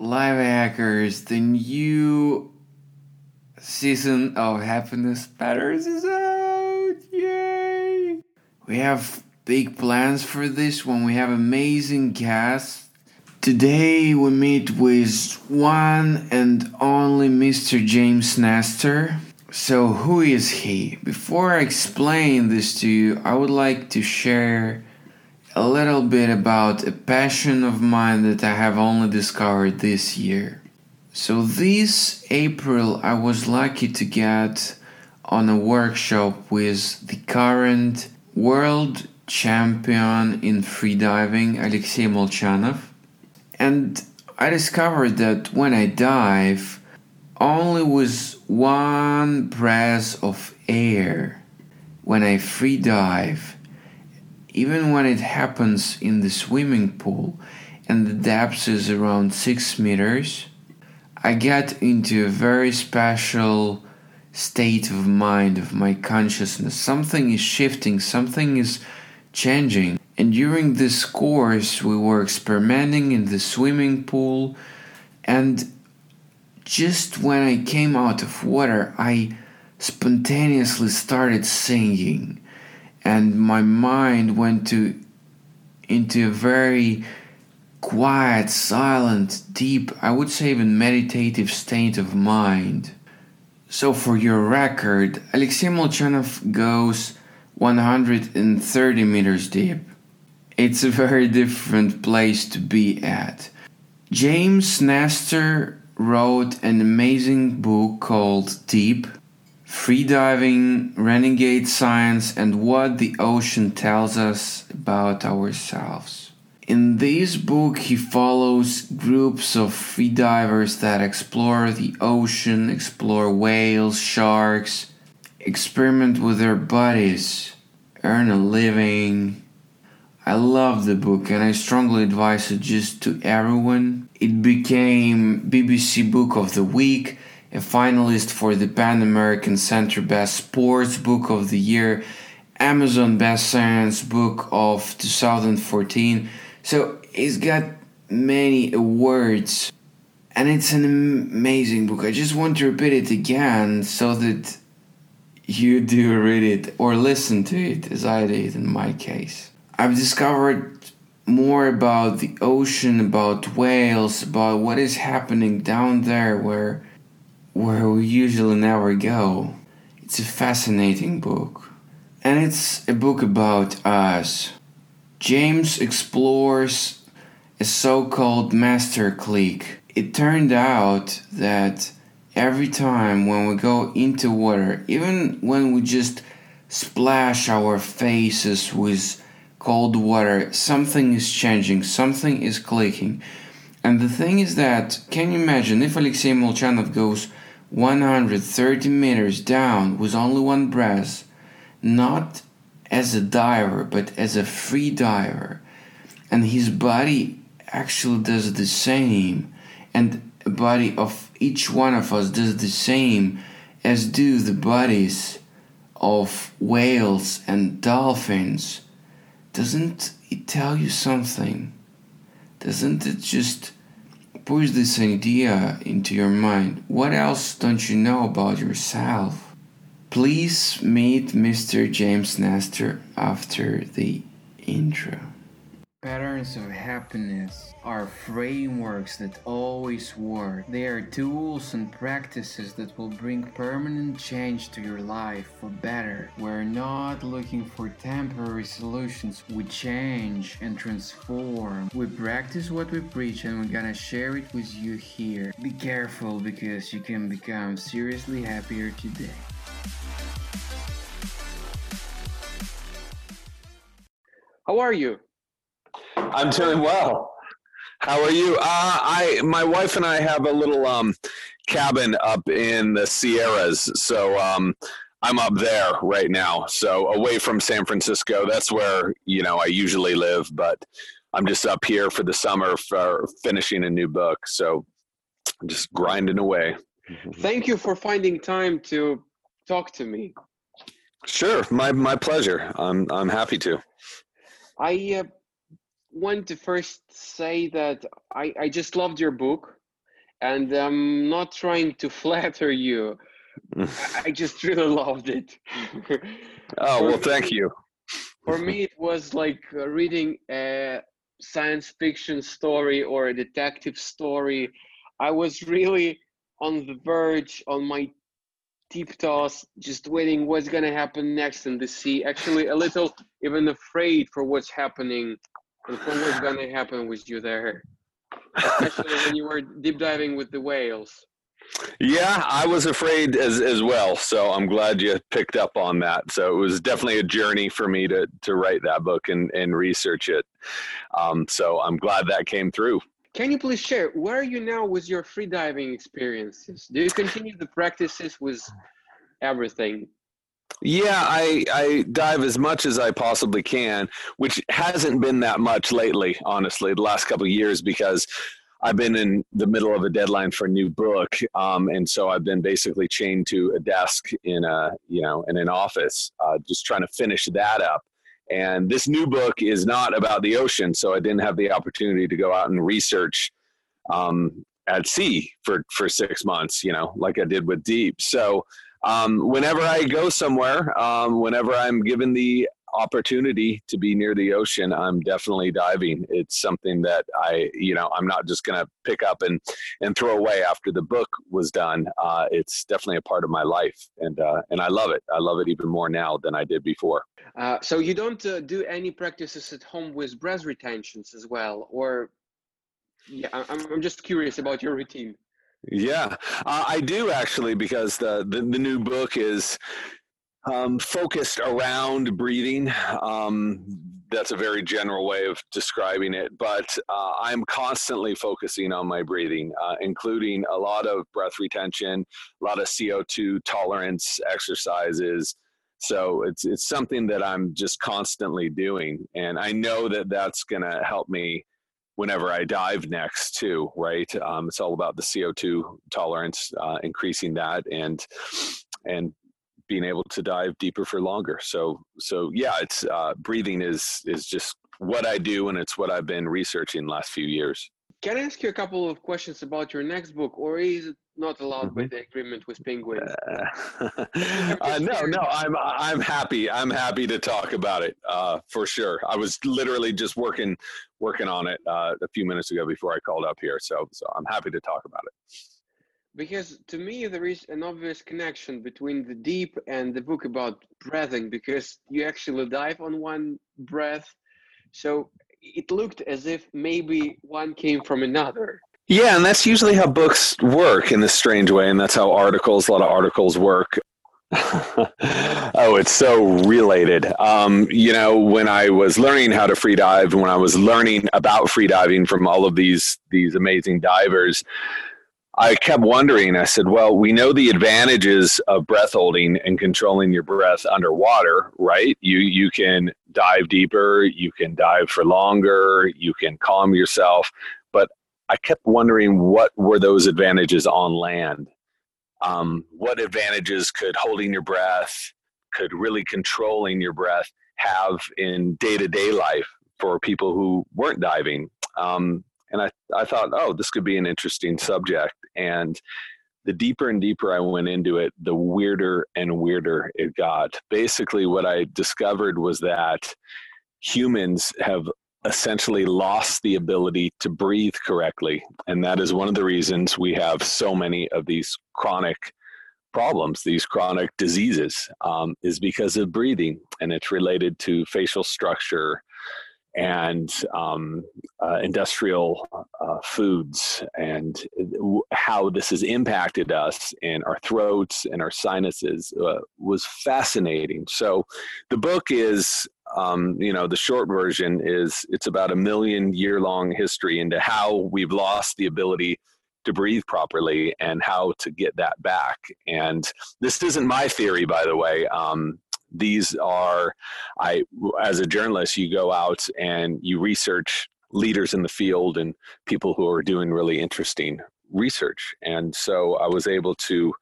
Live Hackers, the new season of Happiness Matters is out! Yay! We have big plans for this one. We have amazing guests. Today we meet with one and only Mr. James Nestor. So, who is he? Before I explain this to you, I would like to share a little bit about a passion of mine that I have only discovered this year. So, this April, I was lucky to get on a workshop with the current world champion in freediving, Alexei Molchanov. And I discovered that when I dive, only with one breath of air, when I free dive, even when it happens in the swimming pool and the depth is around 6 meters, I get into a very special state of mind of my consciousness. Something is shifting, something is changing. And during this course, we were experimenting in the swimming pool. And just when I came out of water, I spontaneously started singing. And my mind went to into a very quiet, silent, deep, I would say even meditative state of mind. So, for your record, Alexey Molchanov goes 130 meters deep. It's a very different place to be at. James Nestor wrote an amazing book called Deep Freediving, Renegade Science, and What the Ocean Tells Us About Ourselves. In this book, he follows groups of freedivers that explore the ocean, explore whales, sharks, experiment with their bodies, earn a living. I love the book and I strongly advise it just to everyone. It became BBC Book of the Week, a finalist for the PEN American Center Best Sports Book of the Year, Amazon Best Science Book of 2014 so it's got many awards and it's an amazing book. I just want to repeat it again so that you do read it or listen to it as I did in my case. I've discovered more about the ocean, about whales, about what is happening down there where where we usually never go. It's a fascinating book. And it's a book about us. James explores a so called master clique. It turned out that every time when we go into water, even when we just splash our faces with cold water, something is changing, something is clicking. And the thing is that, can you imagine if Alexei Molchanov goes 130 meters down with only one breath, not as a diver, but as a free diver. And his body actually does the same. And the body of each one of us does the same as do the bodies of whales and dolphins. Doesn't it tell you something? Doesn't it just push this idea into your mind? What else don't you know about yourself? Please meet Mr. James Nestor after the intro. Patterns of happiness are frameworks that always work. They are tools and practices that will bring permanent change to your life for better. We're not looking for temporary solutions. We change and transform. We practice what we preach and we're gonna share it with you here. Be careful because you can become seriously happier today. How are you? I'm doing well. How are you? Uh, I, my wife and I have a little um, cabin up in the Sierras, so um, I'm up there right now. So away from San Francisco, that's where you know I usually live, but I'm just up here for the summer for finishing a new book. So I'm just grinding away. Thank you for finding time to talk to me. Sure, my my pleasure. I'm I'm happy to. I uh, want to first say that I, I just loved your book. and I'm not trying to flatter you. I, just really loved it. oh well, thank you. For me, it was like uh, reading a science fiction story or a detective story. I was really on the verge, on my tiptoes, just waiting what's gonna happen next in the sea. Actually, a little even afraid for what's happening and for what's gonna happen with you there, especially when you were deep diving with the whales. Yeah, I was afraid as as well. So I'm glad you picked up on that. So it was definitely a journey for me to to write that book and and research it. Um, so I'm glad that came through. Can you please share where are you now with your freediving experiences? Do you continue the practices with everything? Yeah, I, I dive as much as I possibly can, which hasn't been that much lately, honestly, the last couple of years because I've been in the middle of a deadline for a new book, um, and so I've been basically chained to a desk in a you know in an office, uh, just trying to finish that up. And this new book is not about the ocean, so I didn't have the opportunity to go out and research um, at sea for for six months, you know, like I did with Deep. So um, whenever I go somewhere, um, whenever I'm given the opportunity to be near the ocean, I'm definitely diving. It's something that I, you know, I'm not just going to pick up and and throw away after the book was done. Uh, it's definitely a part of my life, and uh, and I love it. I love it even more now than I did before. Uh, so you don't uh, do any practices at home with breath retentions as well, or yeah, I'm I'm just curious about your routine. Yeah, uh, I do actually because the, the, the new book is um, focused around breathing. Um, that's a very general way of describing it, but uh, I'm constantly focusing on my breathing, uh, including a lot of breath retention, a lot of CO2 tolerance exercises. So it's it's something that I'm just constantly doing, and I know that that's going to help me whenever I dive next too, right? Um, it's all about the CO2 tolerance, uh, increasing that and, and being able to dive deeper for longer. So, so yeah, it's, uh, breathing is, is just what I do and it's what I've been researching last few years. Can I ask you a couple of questions about your next book, or is it not allowed by Mhm. the agreement with Penguin? Uh, uh, no, no, I'm I'm happy. I'm happy to talk about it uh, for sure. I was literally just working working on it uh, a few minutes ago before I called up here, so so I'm happy to talk about it. Because to me, there is an obvious connection between the deep and the book about breathing, because you actually dive on one breath. So it looked as if maybe one came from another. Yeah, and that's usually how books work in this strange way, and that's how articles, a lot of articles work. oh, it's so related. Um, you know, when I was learning how to free dive, when I was learning about free diving from all of these these amazing divers, I kept wondering. I said, "Well, we know the advantages of breath holding and controlling your breath underwater, right? You you can dive deeper, you can dive for longer, you can calm yourself, but I kept wondering what were those advantages on land. Um, what advantages could holding your breath, could really controlling your breath have in day to day life for people who weren't diving? Um, and I, I thought, oh, this could be an interesting subject. And the deeper and deeper I went into it, the weirder and weirder it got. Basically, what I discovered was that humans have essentially lost the ability to breathe correctly. And that is one of the reasons we have so many of these chronic problems, these chronic diseases, um, is because of breathing. And it's related to facial structure and um, uh, industrial uh, foods and w- how this has impacted us in our throats and our sinuses uh, was fascinating. So the book is um, you know the short version is it's about a million year long history into how we've lost the ability to breathe properly and how to get that back. And this isn't my theory by the way. Um, these are i as a journalist you go out and you research leaders in the field and people who are doing really interesting research. And so i was able to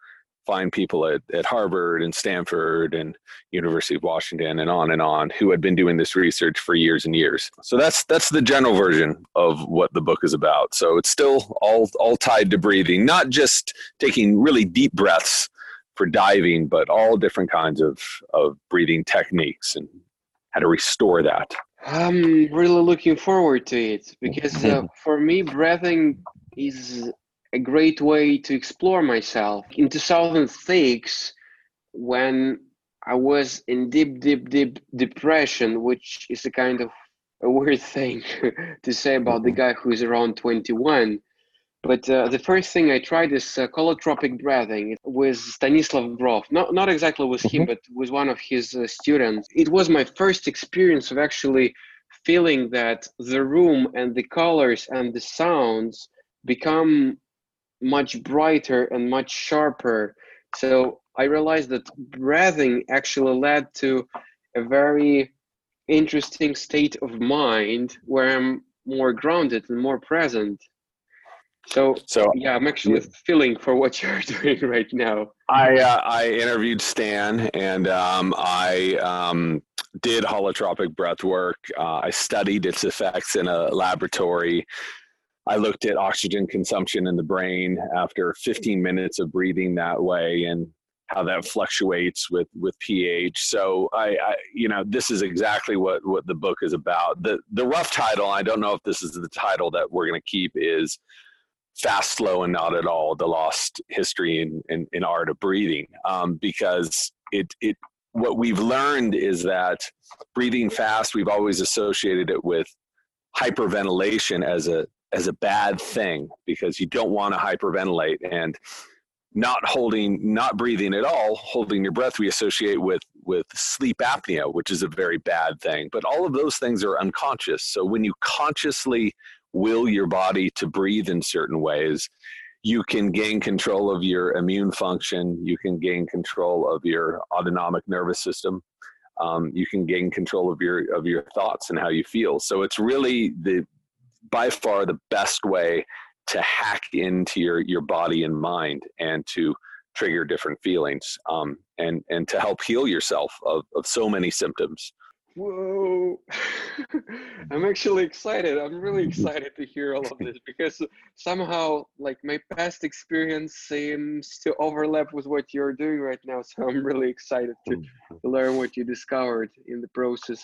find people at, at Harvard and Stanford and University of Washington and on and on who had been doing this research for years and years. So that's that's the general version of what the book is about. So it's still all all tied to breathing, not just taking really deep breaths for diving, but all different kinds of, of breathing techniques and how to restore that. I'm really looking forward to it because uh, for me, breathing is a great way to explore myself. In 2006, when I was in deep, deep, deep depression, which is a kind of a weird thing to say about the guy who is around 21. But uh, the first thing I tried is uh, holotropic breathing with Stanislav Grof. Not, not exactly with him, mm-hmm. but with one of his uh, students. It was my first experience of actually feeling that the room and the colors and the sounds become much brighter and much sharper. So I realized that breathing actually led to a very interesting state of mind where I'm more grounded and more present. So, so yeah, I'm actually yeah. feeling for what you're doing right now. I uh, I interviewed Stan and um, I um, did holotropic breath work. Uh, I studied its effects in a laboratory. I looked at oxygen consumption in the brain after 15 minutes of breathing that way and how that fluctuates with with pH. So I, I, you know this is exactly what what the book is about. The the rough title, I don't know if this is the title that we're going to keep is fast, slow, and not at all the lost history in, in, in art of breathing um, because it it what we've learned is that breathing fast we've always associated it with hyperventilation as a as a bad thing because you don't want to hyperventilate and not holding not breathing at all holding your breath we associate with with sleep apnea which is a very bad thing but all of those things are unconscious. So when you consciously will your body to breathe in certain ways you can gain control of your immune function you can gain control of your autonomic nervous system um, you can gain control of your of your thoughts and how you feel. So it's really the by far the best way to hack into your your body and mind and to trigger different feelings um, and and to help heal yourself of, of so many symptoms. Whoa. I'm actually excited. I'm really excited to hear all of this because somehow like my past experience seems to overlap with what you're doing right now. So i'm really excited to, mm-hmm. to learn what you discovered in the process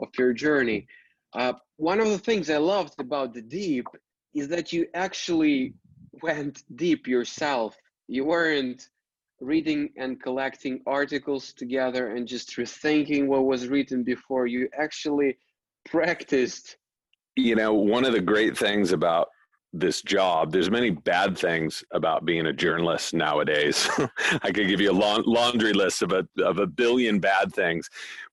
of your journey uh, one of the things I loved about the deep is that you actually went deep yourself. You weren't reading and collecting articles together and just rethinking what was written before. You actually practiced. You know, one of the great things about this job there's many bad things about being a journalist nowadays. I could give you a laundry list of a, of a billion bad things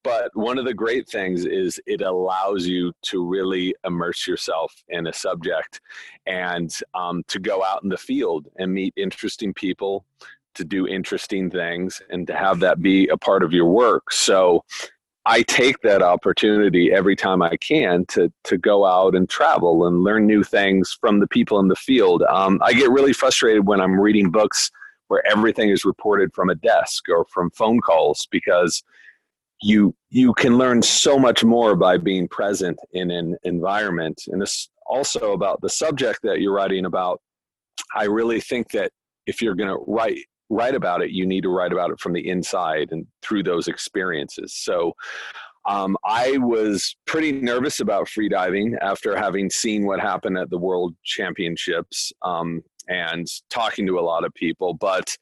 but one of the great things is it allows you to really immerse yourself in a subject and um, to go out in the field and meet interesting people to do interesting things and to have that be a part of your work. So I take that opportunity every time I can to to go out and travel and learn new things from the people in the field. Um, I get really frustrated when I'm reading books where everything is reported from a desk or from phone calls because you you can learn so much more by being present in an environment. And this also about the subject that you're writing about. I really think that if you're going to write write about it, you need to write about it from the inside and through those experiences. So um, I was pretty nervous about freediving after having seen what happened at the World Championships um, and talking to a lot of people, but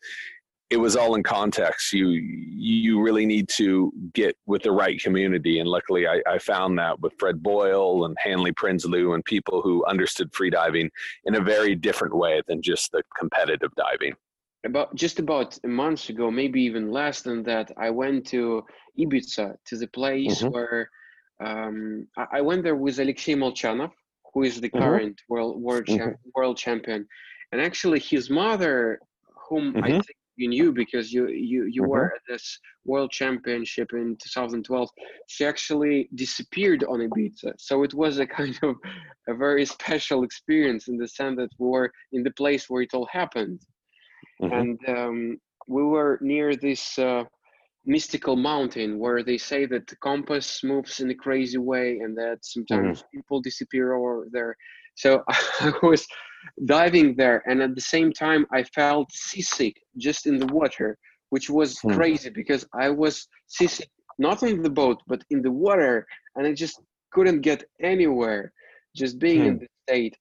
it was all in context. You you really need to get with the right community, and luckily I, I found that with Fred Buyle and Hanli Prinsloo and people who understood freediving in a very different way than just the competitive diving about just about a month ago, maybe even less than that, I went to Ibiza to the place mm-hmm. where um, I, I, went there with Alexei Molchanov, who is the mm-hmm. current world world, mm-hmm. World champion, and actually his mother, whom I mm-hmm. think you knew because you you you were mm-hmm. at this world championship in 2012 she actually disappeared on ibiza so it was a kind of a very special experience in the sense that we were in the place where it all happened Mm-hmm. And um, we were near this uh, mystical mountain where they say that the compass moves in a crazy way and that sometimes mm-hmm. people disappear over there. So I was diving there, and at the same time, I felt seasick just in the water, which was mm-hmm. crazy because I was seasick not in the boat but in the water, and I just couldn't get anywhere just being mm-hmm. in the state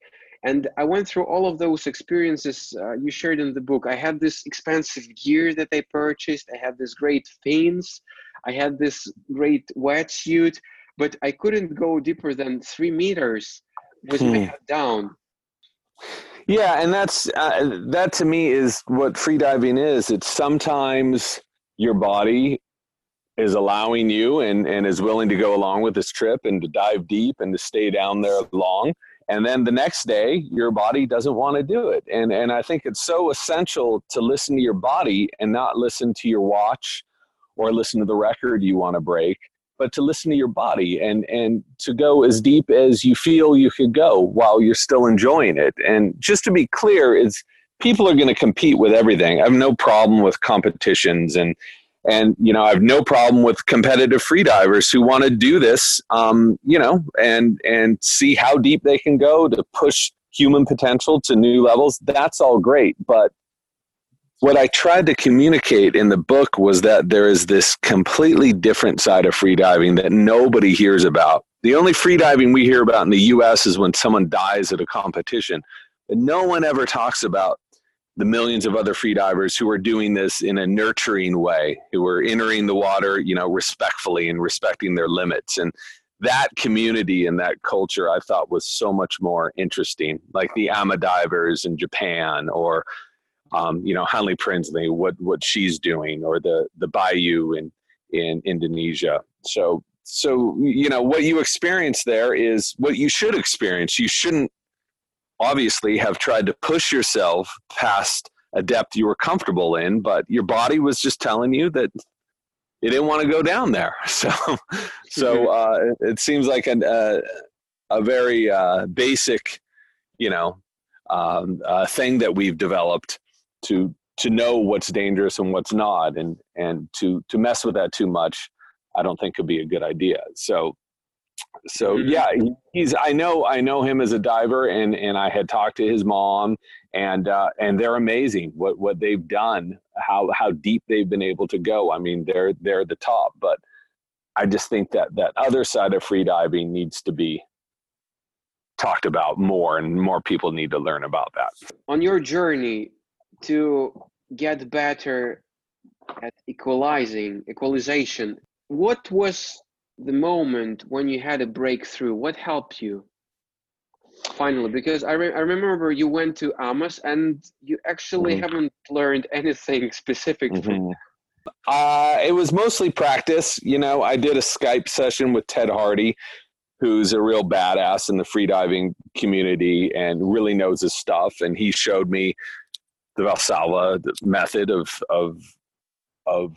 and i went through all of those experiences uh, you shared in the book. I had this expensive gear that i purchased. I had this great fins i had this great wetsuit but i couldn't go deeper than three meters with hmm. my head down. Yeah and that's uh, that to me is what freediving is. It's sometimes your body is allowing you and, and is willing to go along with this trip and to dive deep and to stay down there long and then the next day your body doesn't want to do it. And and i think it's so essential to listen to your body and not listen to your watch or listen to the record you want to break but to listen to your body and and to go as deep as you feel you could go while you're still enjoying it. And just to be clear is people are going to compete with everything. I have no problem with competitions and and you know i have no problem with competitive freedivers who want to do this um, you know and and see how deep they can go to push human potential to new levels. That's all great but what i tried to communicate in the book was that there is this completely different side of freediving that nobody hears about. The only freediving we hear about in the us is when someone dies at a competition but no one ever talks about the millions of other freedivers who are doing this in a nurturing way, who are entering the water, you know, respectfully and respecting their limits. And that community and that culture I thought was so much more interesting, like the AMA divers in Japan or, um, you know, Hanli Prinsloo, what, what she's doing, or the, the Bajau in, in Indonesia. So, so, you know, what you experience there is what you should experience. You shouldn't obviously have tried to push yourself past a depth you were comfortable in, but your body was just telling you that you didn't want to go down there. So, so uh, it seems like a, a, a very uh, basic, you know, um, uh, thing that we've developed to to know what's dangerous and what's not, and and to to mess with that too much, I don't think could be a good idea. So, so mm-hmm. yeah he's i know i know him as a diver and and i had talked to his mom and uh, and they're amazing what what they've done how how deep they've been able to go i mean they're they're the top but i just think that that other side of free diving needs to be talked about more and more people need to learn about that on your journey to get better at equalizing equalization what was the moment when you had a breakthrough what helped you finally because I, re- I remember you went to amos and you actually mm-hmm. haven't learned anything specific mm-hmm. uh, it was mostly practice you know i did a skype session with Ted Harty who's a real badass in the freediving community and really knows his stuff and he showed me the valsalva method of of of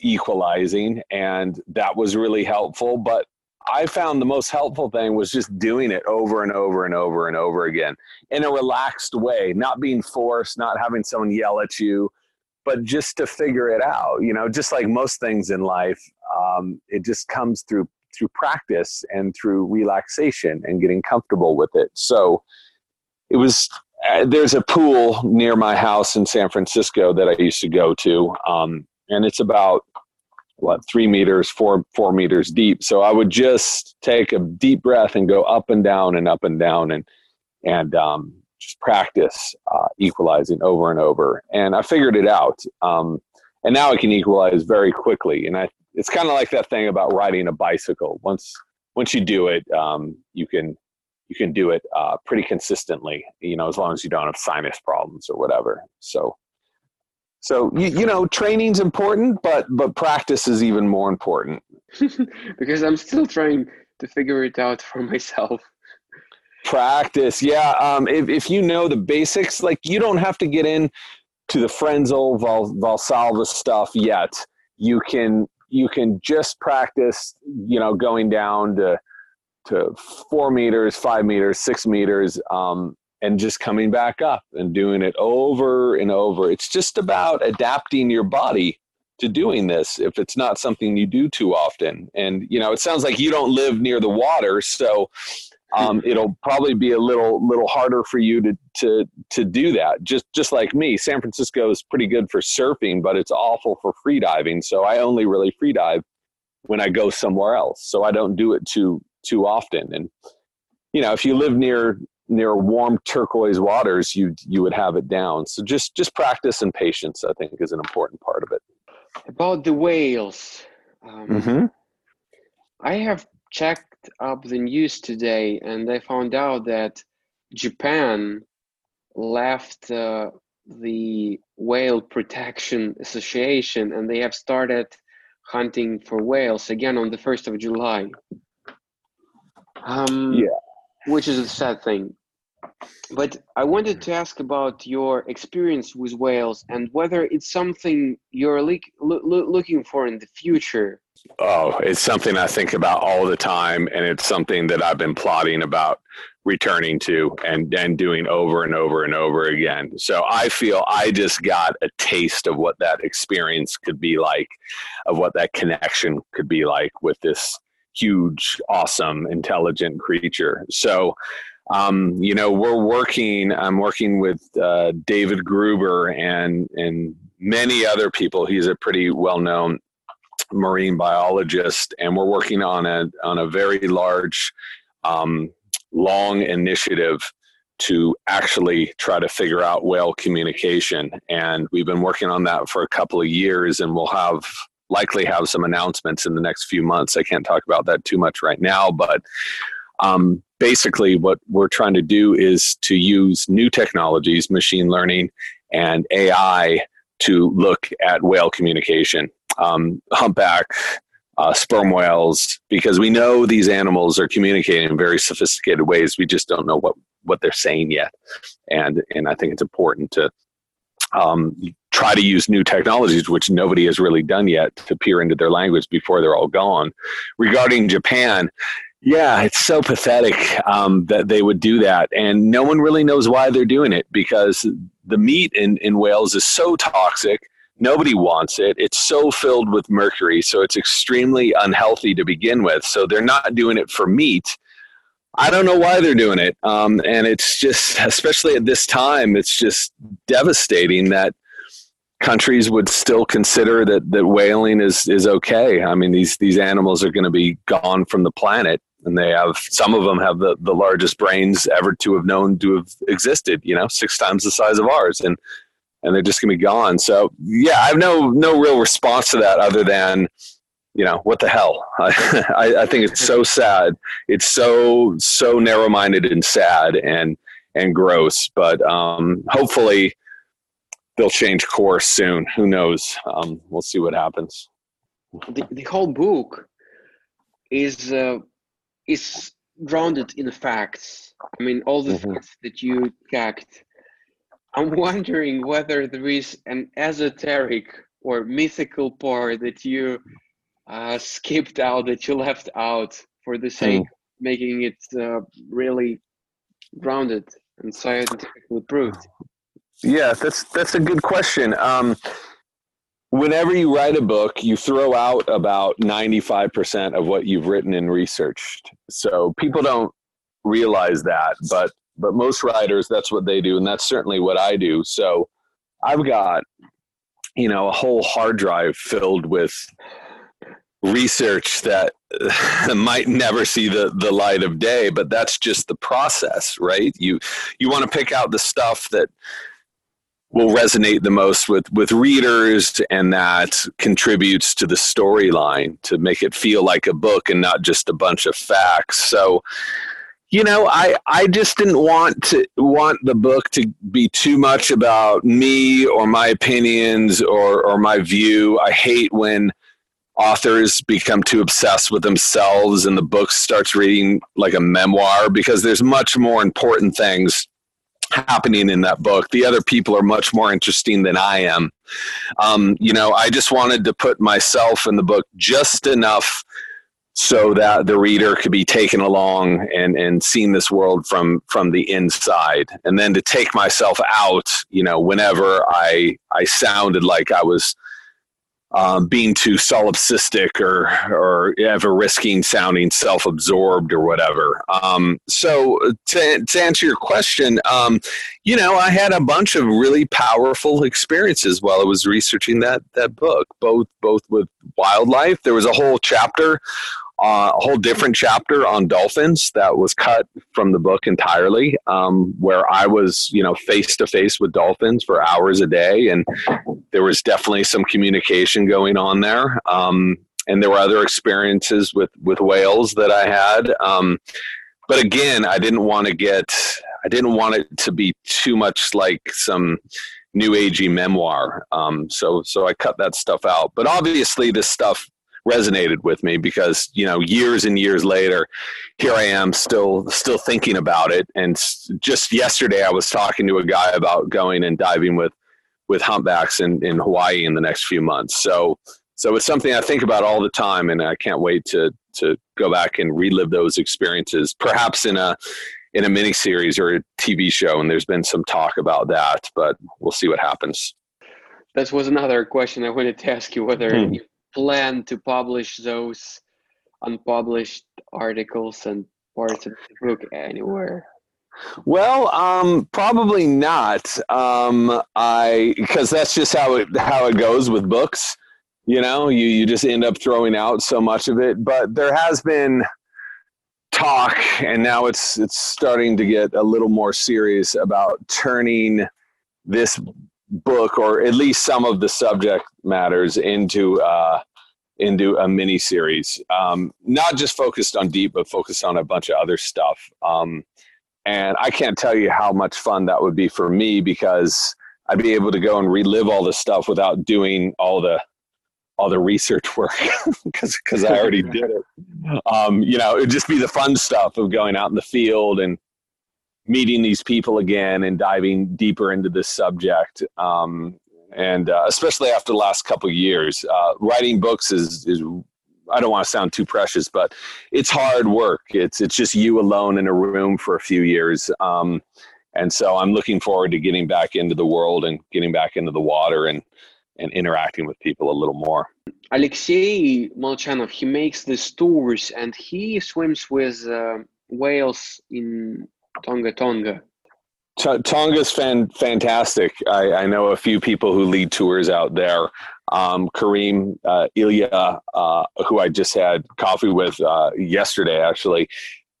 equalizing, and that was really helpful. But I found the most helpful thing was just doing it over and over and over and over again in a relaxed way, not being forced, not having someone yell at you, but just to figure it out. You know, just like most things in life, um, it just comes through through practice and through relaxation and getting comfortable with it. So it was. Uh, there's a pool near my house in San Francisco that I used to go to, um, and it's about what three meters, four four meters deep. So I would just take a deep breath and go up and down and up and down and and um, just practice uh, equalizing over and over. And I figured it out. Um, and now I can equalize very quickly. And I it's kind of like that thing about riding a bicycle. Once once you do it, um, you can you can do it uh, pretty consistently. You know, as long as you don't have sinus problems or whatever. So so you, you know, training's important, but but practice is even more important. because I'm still trying to figure it out for myself. Practice, yeah. Um, if if you know the basics, like you don't have to get in to the Frenzel Val, Valsalva stuff yet. You can you can just practice, you know, going down to to four meters, five meters, six meters, um, and just coming back up and doing it over and over. It's just about adapting your body to doing this if it's not something you do too often. And you know, it sounds like you don't live near the water, so um, it'll probably be a little little harder for you to to to do that. Just just like me, San Francisco is pretty good for surfing, but it's awful for free diving. So I only really free dive when I go somewhere else. So I don't do it too too often. And you know, if you live near near warm turquoise waters, you you would have it down. So just just practice and patience, I think, is an important part of it. About the whales, um, Mm-hmm. I have checked up the news today, and I found out that Japan left uh, the Whale Protection Association, and they have started hunting for whales again on the first of July. Um, Yeah. Which is a sad thing. But I wanted to ask about your experience with whales and whether it's something you're loo- looking for in the future. Oh, it's something I think about all the time, and it's something that I've been plotting about returning to and and doing over and over and over again. So I feel I just got a taste of what that experience could be like, of what that connection could be like with this huge, awesome, intelligent creature. So. Um, you know, we're working. I'm working with uh, David Gruber and and many other people. He's a pretty well known marine biologist, and we're working on a on a very large, um, long initiative to actually try to figure out whale communication. And we've been working on that for a couple of years, and we'll have likely have some announcements in the next few months. I can't talk about that too much right now, but um, basically, what we're trying to do is to use new technologies, machine learning and AI, to look at whale communication um, humpback, uh, sperm whales, because we know these animals are communicating in very sophisticated ways. We just don't know what, what they're saying yet, and and I think it's important to um, try to use new technologies, which nobody has really done yet, to peer into their language before they're all gone. Regarding Japan. Yeah, it's so pathetic um, that they would do that. And no one really knows why they're doing it because the meat in, in whales is so toxic Nobody wants it. It's so filled with mercury, so it's extremely unhealthy to begin with. So they're not doing it for meat. I don't know why they're doing it. Um, and it's just, especially at this time, it's just devastating that countries would still consider that, that whaling is, is okay. I mean, these, these animals are going to be gone from the planet. And they have, some of them have the, the largest brains ever to have known to have existed, you know, six times the size of ours. And and they're just gonna be gone. So yeah, I have no no real response to that other than you know what the hell. I, I think it's so sad. It's so so narrow minded and sad and and gross. But um, hopefully they'll change course soon. Who knows? Um, we'll see what happens. The, the whole book is uh, is grounded in facts. I mean, all the Mhm. facts that you checked. I'm wondering whether there is an esoteric or mythical part that you uh, skipped out, that you left out for the sake of making it uh, really grounded and scientifically proved. Yeah, that's that's a good question. Um, whenever you write a book, you throw out about ninety five percent of what you've written and researched. So people don't realize that, but but most writers, that's what they do, and that's certainly what I do. So I've got you know a whole hard drive filled with research that might never see the the light of day but that's just the process right you you want to pick out the stuff that will resonate the most with with readers and that contributes to the storyline to make it feel like a book and not just a bunch of facts. So you know i i just didn't want to want the book to be too much about me or my opinions or or my view. I hate when authors become too obsessed with themselves and the book starts reading like a memoir because there's much more important things happening in that book. The other people are much more interesting than i am. Um, you know i just wanted to put myself in the book just enough so that the reader could be taken along and and seen this world from from the inside. And then to take myself out you know whenever i i sounded like i was um, being too solipsistic or or ever risking sounding self-absorbed or whatever. Um, so to, to answer your question, um, you know, I had a bunch of really powerful experiences while I was researching that that book, both both with wildlife. There was a whole chapter uh, a whole different chapter on dolphins that was cut from the book entirely, um, where I was, you know, face to face with dolphins for hours a day, and there was definitely some communication going on there. Um, and there were other experiences with with whales that I had. Um, but again, I didn't want to get, I didn't want it to be too much like some new agey memoir. Um, so so I cut that stuff out. But obviously, this stuff resonated with me because you know years and years later here i am still still thinking about it. And just yesterday i was talking to a guy about going and diving with with humpbacks in, in hawaii in the next few months. So so it's something i think about all the time and i can't wait to to go back and relive those experiences perhaps in a in a mini series or a tv show and there's been some talk about that but we'll see what happens. That was another question I wanted to ask you whether hmm. you plan to publish those unpublished articles and parts of the book anywhere? Well, um, probably not. Um, I because that's just how it how it goes with books. You know, you you just end up throwing out so much of it. But there has been talk, and now it's it's starting to get a little more serious about turning this book or at least some of the subject matters into uh, into a mini series um, not just focused on deep but focused on a bunch of other stuff. Um, and i can't tell you how much fun that would be for me because i'd be able to go and relive all this stuff without doing all the all the research work because because i already did it. Um, you know it'd just be the fun stuff of going out in the field and meeting these people again and diving deeper into this subject. Um, and uh, especially after the last couple years, uh, writing books is is I don't want to sound too precious, but it's hard work. It's it's just you alone in a room for a few years. Um, and so I'm looking forward to getting back into the world and getting back into the water and and interacting with people a little more. Alexei Molchanov, he makes these tours and he swims with uh, whales in Tonga Tonga. T- Tonga's fan- fantastic. I, I, know a few people who lead tours out there. Um, Kareem uh, Ilya, uh, who I just had coffee with uh, yesterday, actually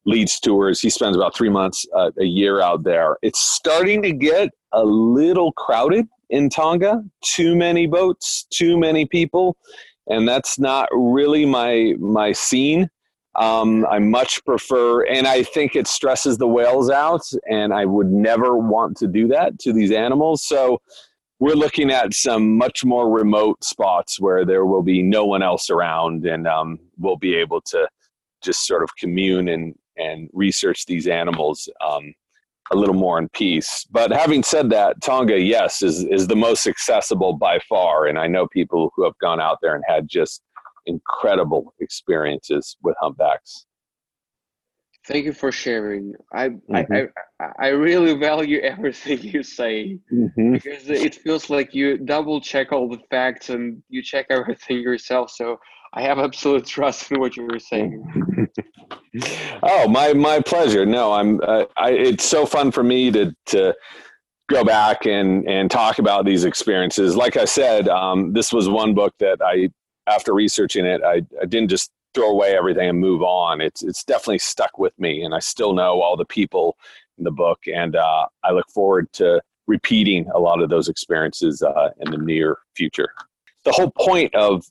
leads tours. He spends about three months uh, a year out there. It's starting to get a little crowded in Tonga. Too many boats, too many people, and that's not really my my scene. Um, I much prefer, and I think it stresses the whales out, and I would never want to do that to these animals. So we're looking at some much more remote spots where there will be no one else around, and um, we'll be able to just sort of commune and and research these animals um, a little more in peace. But having said that, Tonga, yes, is is the most accessible by far, and I know people who have gone out there and had just incredible experiences with humpbacks. Thank you for sharing. I mm-hmm. I, I, I really value everything you say mm-hmm. because it feels like you double check all the facts and you check everything yourself. So I have absolute trust in what you were saying. oh, my my pleasure. No, I'm. Uh, I, it's so fun for me to to go back and and talk about these experiences. Like I said, um, this was one book that I after researching it, I, I didn't just throw away everything and move on. It's it's definitely stuck with me, and I still know all the people in the book, and uh, I look forward to repeating a lot of those experiences uh, in the near future. The whole point of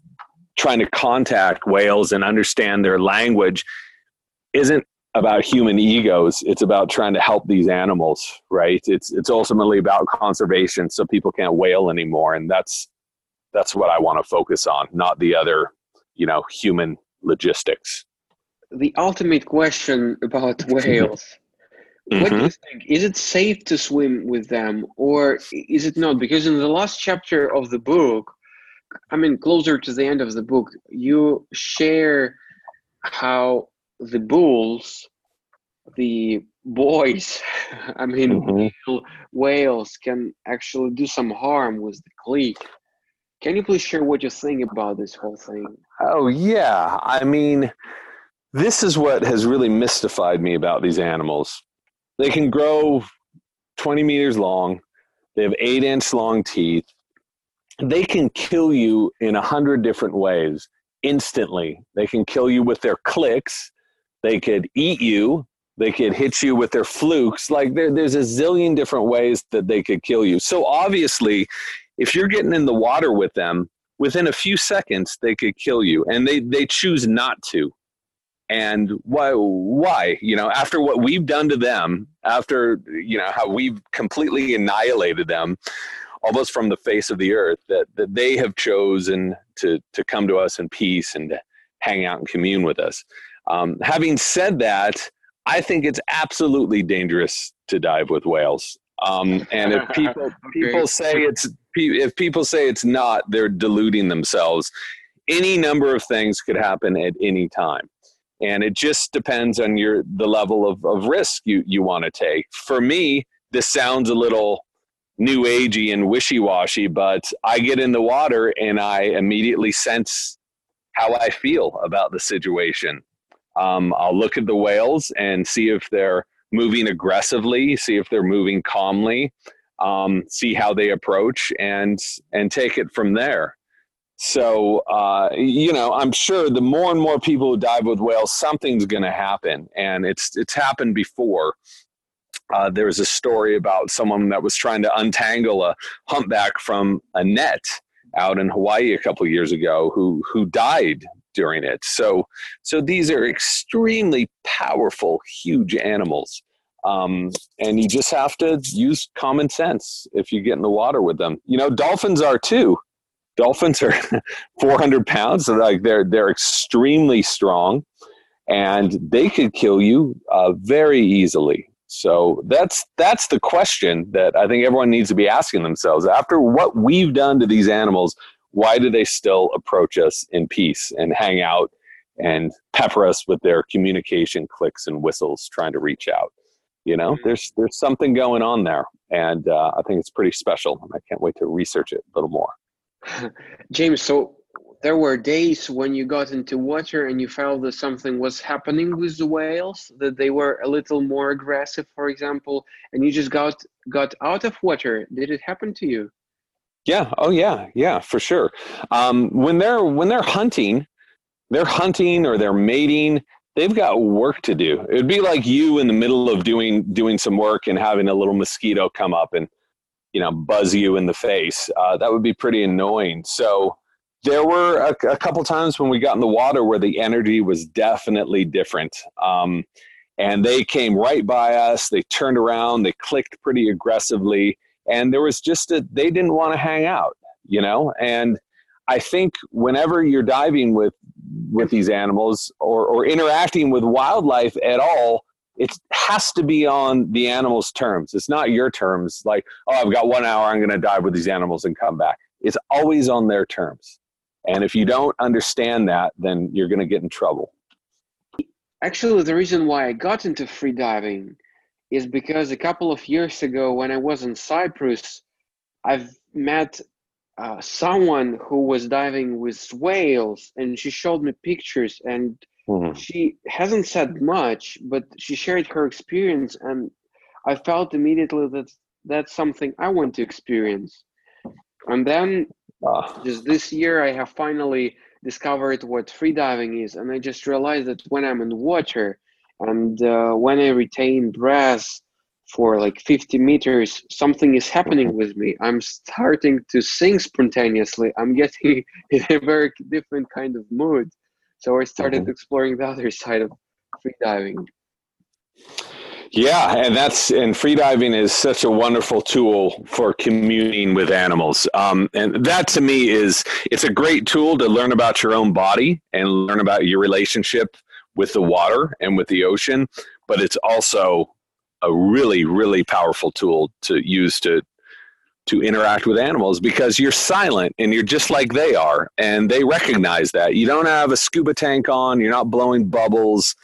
trying to contact whales and understand their language isn't about human egos it's about trying to help these animals right it's it's ultimately about conservation so people can't whale anymore and that's that's what I want to focus on, not the other, you know, human logistics. The ultimate question about whales. Mm-hmm. What do you mm-hmm. think? Is it safe to swim with them or is it not? Because in the last chapter of the book, I mean, closer to the end of the book, you share how the bulls, the boys, I mean, Mhm. whales can actually do some harm with the clique. Can you please share what you're think about this whole thing? Oh, yeah. I mean, this is what has really mystified me about these animals. They can grow 20 meters long, they have eight inch long teeth. They can kill you in a hundred different ways instantly. They can kill you with their clicks, they could eat you, they could hit you with their flukes. Like there, there's a zillion different ways that they could kill you. So obviously, if you're getting in the water with them, within a few seconds they could kill you, and they they choose not to. And why? Why? You know, after what we've done to them, after you know how we've completely annihilated them, almost from the face of the earth, that that they have chosen to to come to us in peace and to hang out and commune with us. Um, having said that, I think it's absolutely dangerous to dive with whales. Um, and if people people say it's if people say it's not, they're deluding themselves. Any number of things could happen at any time, and it just depends on your the level of, of risk you you want to take. For me, this sounds a little new agey and wishy washy, but I get in the water and I immediately sense how I feel about the situation. Um, I'll look at the whales and see if they're moving aggressively, see if they're moving calmly, um, see how they approach, and and take it from there. So uh, you know, I'm sure the more and more people who dive with whales, something's going to happen, and it's it's happened before. Uh, there was a story about someone that was trying to untangle a humpback from a net out in Hawaii a couple years ago, who who died during it. So, so these are extremely powerful, huge animals. Um, and you just have to use common sense if you get in the water with them. You know, dolphins are too. Dolphins are 400 pounds, so like they're they're extremely strong, and they could kill you uh, very easily. So that's that's the question that I think everyone needs to be asking themselves. After what we've done to these animals, why do they still approach us in peace and hang out and pepper us with their communication clicks and whistles trying to reach out? You know mm-hmm. there's there's something going on there and uh, i think it's pretty special and i can't wait to research it a little more. James so there were days when you got into water and you felt that something was happening with the whales that they were a little more aggressive for example and you just got got out of water. Did it happen to you yeah. Oh, yeah. Yeah, for sure. Um, when they're when they're hunting, they're hunting or they're mating. They've got work to do. It would be like you in the middle of doing doing some work and having a little mosquito come up and you know buzz you in the face. Uh, that would be pretty annoying. So there were a, a, couple times when we got in the water where the energy was definitely different. Um, and they came right by us. They turned around. They clicked pretty aggressively and there was just a they didn't want to hang out you know? And i think whenever you're diving with with these animals or or interacting with wildlife at all it has to be on the animal's terms. It's not your terms like oh i've got one hour i'm going to dive with these animals and come back. It's always on their terms. And if you don't understand that then you're going to get in trouble. Actually the reason why i got into free diving is because a couple of years ago, when I was in Cyprus, I've met uh, someone who was diving with whales, and she showed me pictures. And mm-hmm. she hasn't said much, but she shared her experience, and I felt immediately that that's something I want to experience. And then, uh. just this year, I have finally discovered what freediving is, and I just realized that when I'm in water and uh, when i retain breath for like 50 meters something is happening with me. I'm starting to sing spontaneously. I'm getting in a very different kind of mood. So i started mm-hmm. exploring the other side of freediving. Yeah, and that's and freediving is such a wonderful tool for communing with animals. Um, and that to me is it's a great tool to learn about your own body and learn about your relationship with the water and with the ocean, but it's also a really, really powerful tool to use to to interact with animals because you're silent and you're just like they are and they recognize that. You don't have a scuba tank on you're not blowing bubbles.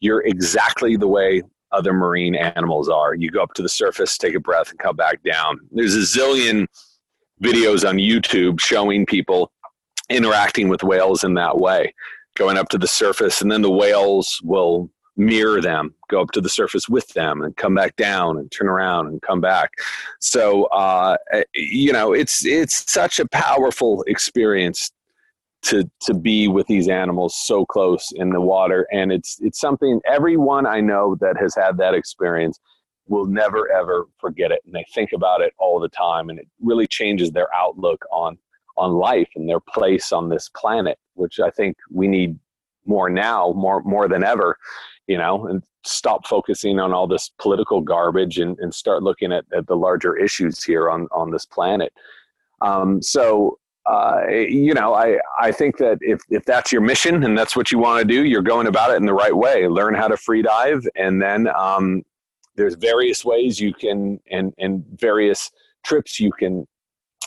You're exactly the way other marine animals are. You go up to the surface take a breath and come back down. There's a zillion videos on youtube showing people interacting with whales in that way going up to the surface and then the whales will mirror them, go up to the surface with them, and come back down and turn around and come back. So uh, you know, it's it's such a powerful experience to to be with these animals so close in the water, and it's it's something everyone I know that has had that experience will never ever forget it, and they think about it all the time, and it really changes their outlook on on life and their place on this planet, which I think we need more now, more more than ever you know, and stop focusing on all this political garbage and, and start looking at, at the larger issues here on, on this planet. Um, so, uh, you know, I, I think that if, if that's your mission and that's what you want to do, you're going about it in the right way. Learn how to free dive, and then um, there's various ways you can and and various trips you can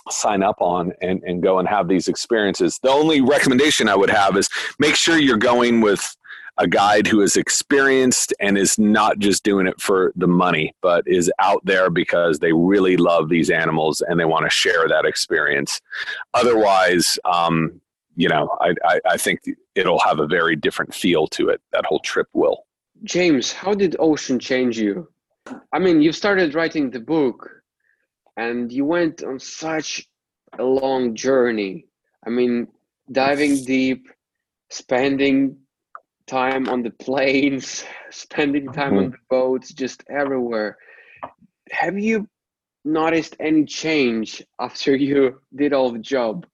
sign up on and, and go and have these experiences. The only recommendation I would have is make sure you're going with a guide who is experienced and is not just doing it for the money, but is out there because they really love these animals and they want to share that experience. Otherwise, um, you know, I, I, I think it'll have a very different feel to it. That whole trip will. James, how did ocean change you? I mean, you've started writing the book and you went on such a long journey. I mean, diving deep, spending time on the planes, spending time mm-hmm. on the boats, just everywhere. Have you noticed any change after you did all the job?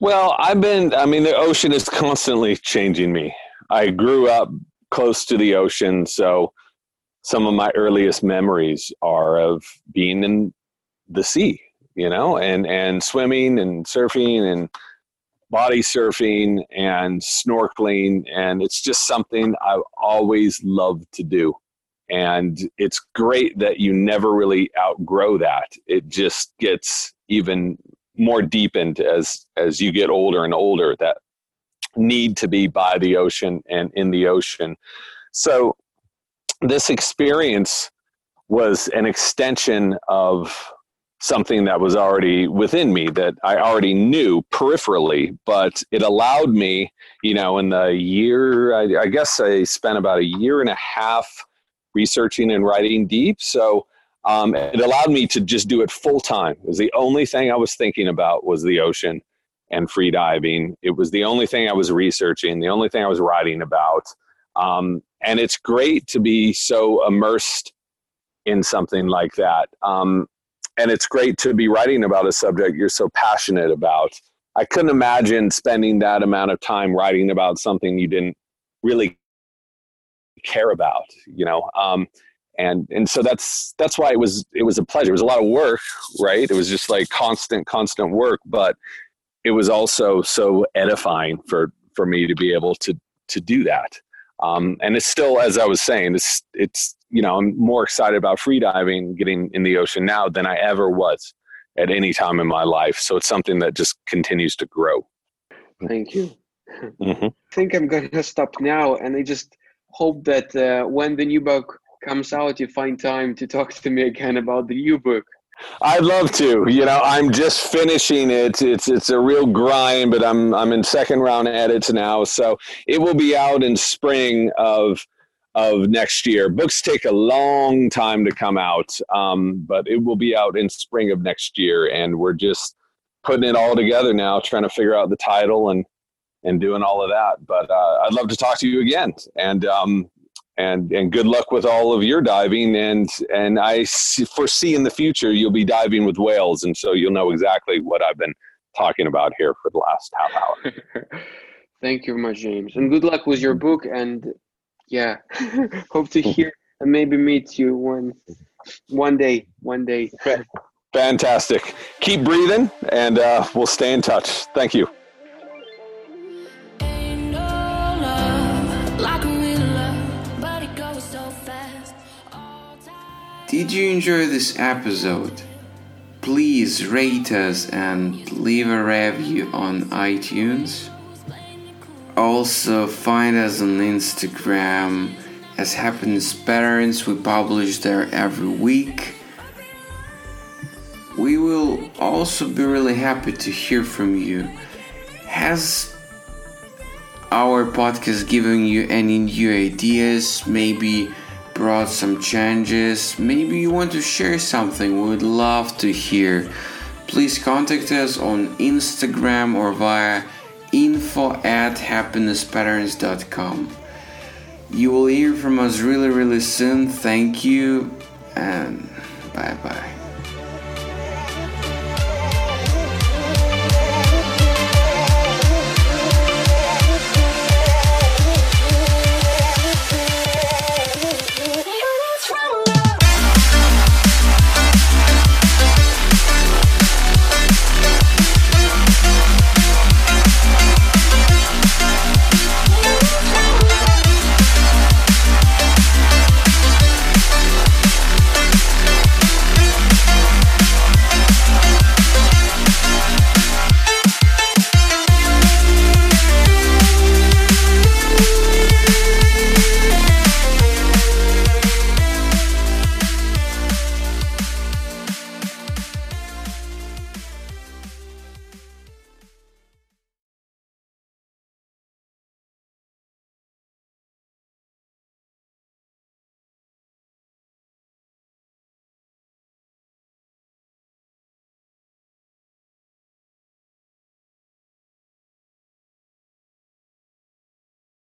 Well, I've been, I mean, the ocean is constantly changing me. I grew up close to the ocean, so some of my earliest memories are of being in the sea, you know, and, and swimming and surfing and body surfing and snorkeling and it's just something I've always loved to do. And it's great that you never really outgrow that. It just gets even more deepened as as you get older and older that need to be by the ocean and in the ocean. So this experience was an extension of something that was already within me that I already knew peripherally, but it allowed me, you know, in the year, I, I, guess I spent about a year and a half researching and writing deep. So um, it allowed me to just do it full time. It was the only thing I was thinking about was the ocean and free diving. It was the only thing I was researching, the only thing I was writing about. Um, and it's great to be so immersed in something like that. Um, and it's great to be writing about a subject you're so passionate about. I couldn't imagine spending that amount of time writing about something you didn't really care about, you know. Um, and and so that's that's why it was it was a pleasure. It was a lot of work, right? It was just like constant, constant work, but it was also so edifying for for me to be able to to do that. Um, and it's still, as I was saying, it's it's you know I'm more excited about freediving, getting in the ocean now than I ever was at any time in my life. So it's something that just continues to grow. Thank you. Mm-hmm. I think I'm gonna stop now, and I just hope that uh, when the new book comes out, you find time to talk to me again about the new book. I'd love to. You know, I'm just finishing it. It's it's a real grind, but I'm I'm in second round edits now, so it will be out in spring of of next year. Books take a long time to come out, um, but it will be out in spring of next year, and we're just putting it all together now, trying to figure out the title and and doing all of that. But uh, I'd love to talk to you again, and um, and and good luck with all of your diving and and i foresee in the future you'll be diving with whales and so you'll know exactly what i've been talking about here for the last half hour thank you very much james and good luck with your book and yeah. Hope to hear and maybe meet you one one day one day. Fantastic. Keep breathing and uh, we'll stay in touch. Thank you. Did you enjoy this episode? please rate us and leave a review on iTunes. Also, find us on Instagram as Happiness Patterns. We publish there every week. We will also be really happy to hear from you. Has our podcast given you any new ideas? Maybe brought some changes? Maybe you want to share something? We would love to hear. Please contact us on Instagram or via info at happinesspatterns.com. You will hear from us really, really soon. Thank you and bye bye.